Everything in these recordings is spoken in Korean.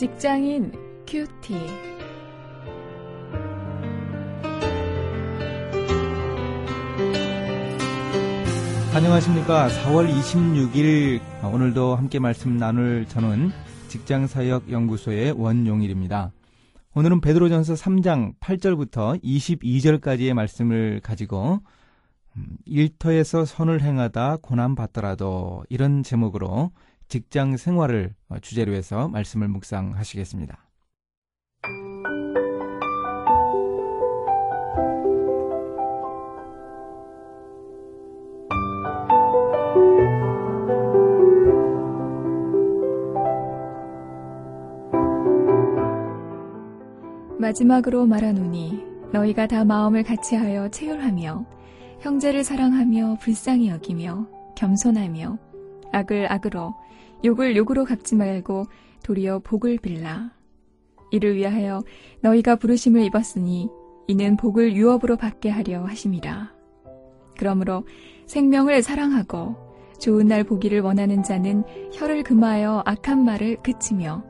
직장인 큐티. 안녕하십니까. 4월 26일 오늘도 함께 말씀 나눌 저는 직장사역연구소의 원용일입니다. 오늘은 베드로전서 3장 8절부터 22절까지의 말씀을 가지고 음, 일터에서 선을 행하다 고난 받더라도 이런 제목으로 직장 생활을 주제로 해서 말씀을 묵상하시겠습니다. 마지막으로 말하노니 너희가 다 마음을 같이하여 체휼하며 형제를 사랑하며 불쌍히 여기며 겸손하며 악을 악으로 욕을 욕으로 갚지 말고 도리어 복을 빌라 이를 위하여 너희가 부르심을 입었으니 이는 복을 유업으로 받게 하려 하심이라 그러므로 생명을 사랑하고 좋은 날 보기를 원하는 자는 혀를 금하여 악한 말을 그치며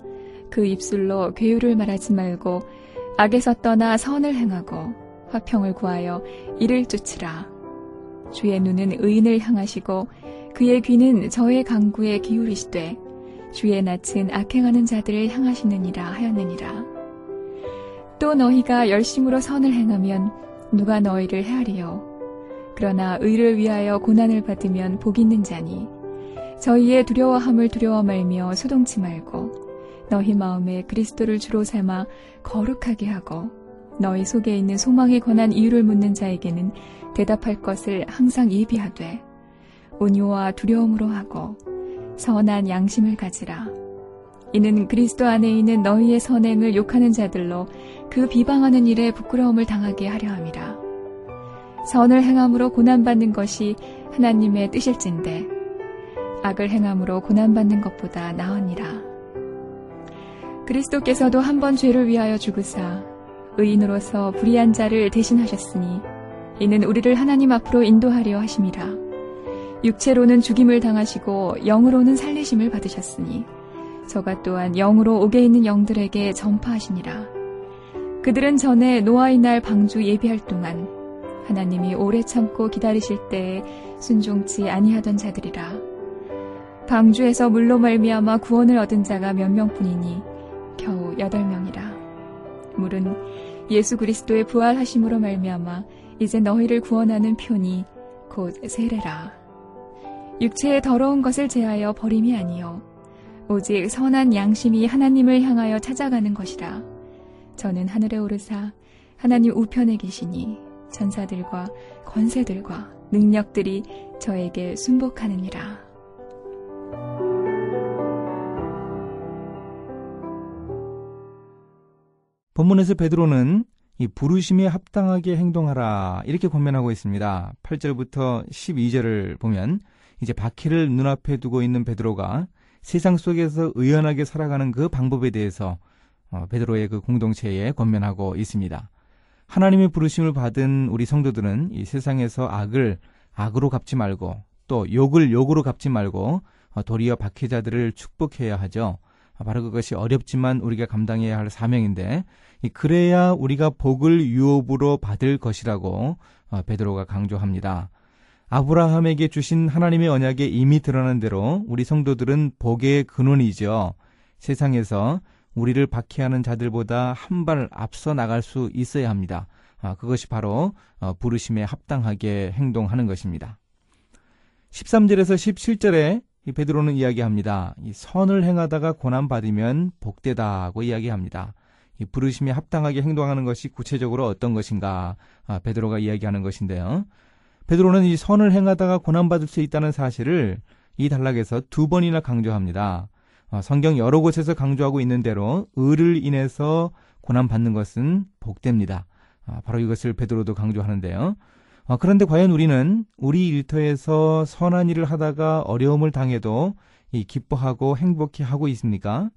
그 입술로 괴유를 말하지 말고 악에서 떠나 선을 행하고 화평을 구하여 이를 쫓으라. 주의 눈은 의인을 향하시고 그의 귀는 저의 강구에 기울이시되 주의 낯은 악행하는 자들을 향하시느니라 하였느니라. 또 너희가 열심으로 선을 행하면 누가 너희를 헤아리요. 그러나 의를 위하여 고난을 받으면 복 있는 자니 저희의 두려워함을 두려워 말며 소동치 말고 너희 마음에 그리스도를 주로 삼아 거룩하게 하고 너희 속에 있는 소망에 관한 이유를 묻는 자에게는 대답할 것을 항상 예비하되 온유와 두려움으로 하고 선한 양심을 가지라. 이는 그리스도 안에 있는 너희의 선행을 욕하는 자들로 그 비방하는 일에 부끄러움을 당하게 하려 함이라. 선을 행함으로 고난받는 것이 하나님의 뜻일진데 악을 행함으로 고난받는 것보다 나으니라. 그리스도께서도 한 번 죄를 위하여 죽으사 의인으로서 불의한 자를 대신하셨으니 이는 우리를 하나님 앞으로 인도하려 하심이라. 육체로는 죽임을 당하시고 영으로는 살리심을 받으셨으니 저가 또한 영으로 옥에 있는 영들에게 전파하시니라. 그들은 전에 노아의 날 방주 예비할 동안 하나님이 오래 참고 기다리실 때에 순종치 아니하던 자들이라. 방주에서 물로 말미암아 구원을 얻은 자가 몇 명뿐이니 겨우 여덟 명이라. 물은 예수 그리스도의 부활하심으로 말미암아 이제 너희를 구원하는 표니 곧 세례라. 육체의 더러운 것을 제하여 버림이 아니요 오직 선한 양심이 하나님을 향하여 찾아가는 것이라. 저는 하늘에 오르사 하나님 우편에 계시니 전사들과 권세들과 능력들이 저에게 순복하느니라. 본문에서 베드로는 이 부르심에 합당하게 행동하라 이렇게 권면하고 있습니다. 8절부터 12절을 보면 이제 바퀴를 눈앞에 두고 있는 베드로가 세상 속에서 의연하게 살아가는 그 방법에 대해서 어, 베드로의 그 공동체에 권면하고 있습니다. 하나님의 부르심을 받은 우리 성도들은 이 세상에서 악을 악으로 갚지 말고 또 욕을 욕으로 갚지 말고 어, 도리어 박해자들을 축복해야 하죠. 아, 바로 그것이 어렵지만 우리가 감당해야 할 사명인데 그래야 우리가 복을 유업으로 받을 것이라고 어, 베드로가 강조합니다. 아브라함에게 주신 하나님의 언약에 이미 드러난 대로 우리 성도들은 복의 근원이죠. 세상에서 우리를 박해하는 자들보다 한 발 앞서 나갈 수 있어야 합니다. 아, 그것이 바로 어, 부르심에 합당하게 행동하는 것입니다. 13절에서 17절에 이 베드로는 이야기합니다. 이 선을 행하다가 고난 받으면 복되다고 이야기합니다. 이 부르심에 합당하게 행동하는 것이 구체적으로 어떤 것인가 아, 베드로가 이야기하는 것인데요. 베드로는 이 선을 행하다가 고난 받을 수 있다는 사실을 이 단락에서 두 번이나 강조합니다. 아, 성경 여러 곳에서 강조하고 있는 대로 의를 인해서 고난 받는 것은 복됩니다. 아, 바로 이것을 베드로도 강조하는데요. 어, 그런데 과연 우리는 우리 일터에서 선한 일을 하다가 어려움을 당해도 이 기뻐하고 행복해 하고 있습니까?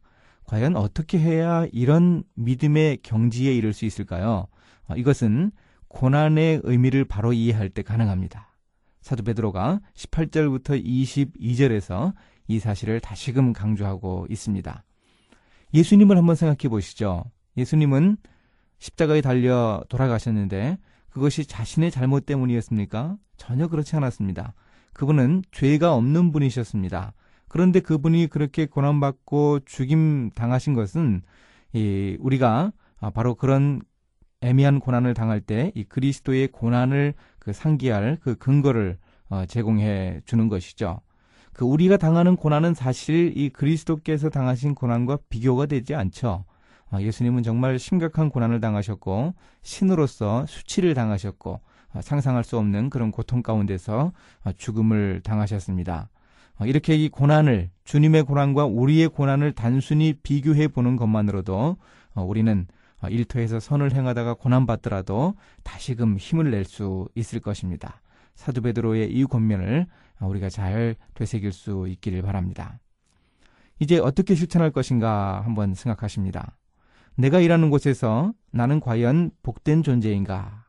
과연 어떻게 해야 이런 믿음의 경지에 이를 수 있을까요? 어, 이것은 고난의 의미를 바로 이해할 때 가능합니다. 사도 베드로가 18절부터 22절에서 이 사실을 다시금 강조하고 있습니다. 예수님을 한번 생각해 보시죠. 예수님은 십자가에 달려 돌아가셨는데 그것이 자신의 잘못 때문이었습니까? 전혀 그렇지 않았습니다. 그분은 죄가 없는 분이셨습니다. 그런데 그분이 그렇게 고난받고 죽임 당하신 것은 이 우리가 바로 그런 애매한 고난을 당할 때 이 그리스도의 고난을 그 상기할 그 근거를 어, 제공해 주는 것이죠. 그 우리가 당하는 고난은 사실 이 그리스도께서 당하신 고난과 비교가 되지 않죠. 어, 예수님은 정말 심각한 고난을 당하셨고 신으로서 수치를 당하셨고 어, 상상할 수 없는 그런 고통 가운데서 죽음을 당하셨습니다. 이렇게 이 고난을 주님의 고난과 우리의 고난을 단순히 비교해 보는 것만으로도 우리는 일터에서 선을 행하다가 고난받더라도 다시금 힘을 낼 수 있을 것입니다. 사도 베드로의 이 권면을 우리가 잘 되새길 수 있기를 바랍니다. 이제 어떻게 실천할 것인가 한번 생각하십니다. 내가 일하는 곳에서 나는 과연 복된 존재인가?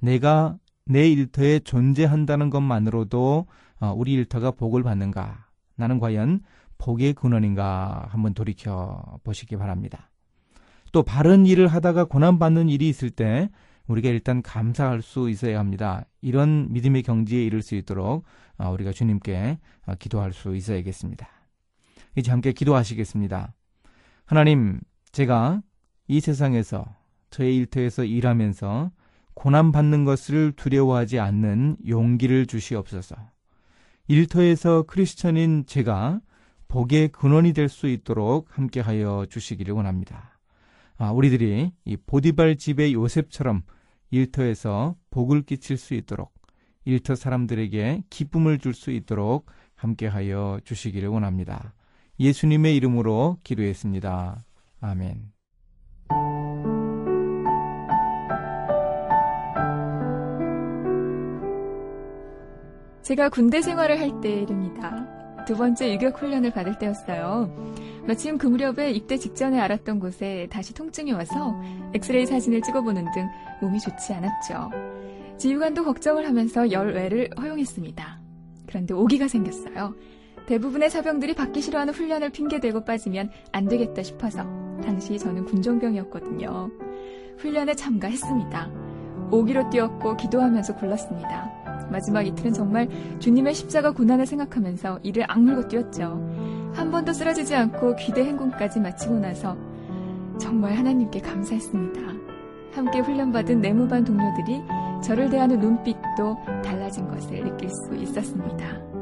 내가 내 일터에 존재한다는 것만으로도 어, 우리 일터가 복을 받는가? 나는 과연 복의 근원인가? 한번 돌이켜 보시기 바랍니다. 또 바른 일을 하다가 고난받는 일이 있을 때 우리가 일단 감사할 수 있어야 합니다. 이런 믿음의 경지에 이를 수 있도록 어, 우리가 주님께 어, 기도할 수 있어야겠습니다. 이제 함께 기도하시겠습니다. 하나님, 제가 이 세상에서 저의 일터에서 일하면서 고난받는 것을 두려워하지 않는 용기를 주시옵소서. 일터에서 크리스천인 제가 복의 근원이 될 수 있도록 함께하여 주시기를 원합니다. 아, 우리들이 이 보디발 집의 요셉처럼 일터에서 복을 끼칠 수 있도록 일터 사람들에게 기쁨을 줄 수 있도록 함께하여 주시기를 원합니다. 예수님의 이름으로 기도했습니다. 아멘. 제가 군대 생활을 할 때 일입니다. 두 번째 유격 훈련을 받을 때였어요. 마침 그 무렵에 입대 직전에 알았던 곳에 다시 통증이 와서 엑스레이 사진을 찍어보는 등 몸이 좋지 않았죠. 지휘관도 걱정을 하면서 열외를 허용했습니다. 그런데 오기가 생겼어요. 대부분의 사병들이 받기 싫어하는 훈련을 핑계대고 빠지면 안 되겠다 싶어서 당시 저는 군종병이었거든요. 훈련에 참가했습니다. 오기로 뛰었고 기도하면서 굴렀습니다. 마지막 이틀은 정말 주님의 십자가 고난을 생각하면서 이를 악물고 뛰었죠. 한 번도 쓰러지지 않고 귀대 행군까지 마치고 나서 정말 하나님께 감사했습니다. 함께 훈련받은 내무반 동료들이 저를 대하는 눈빛도 달라진 것을 느낄 수 있었습니다.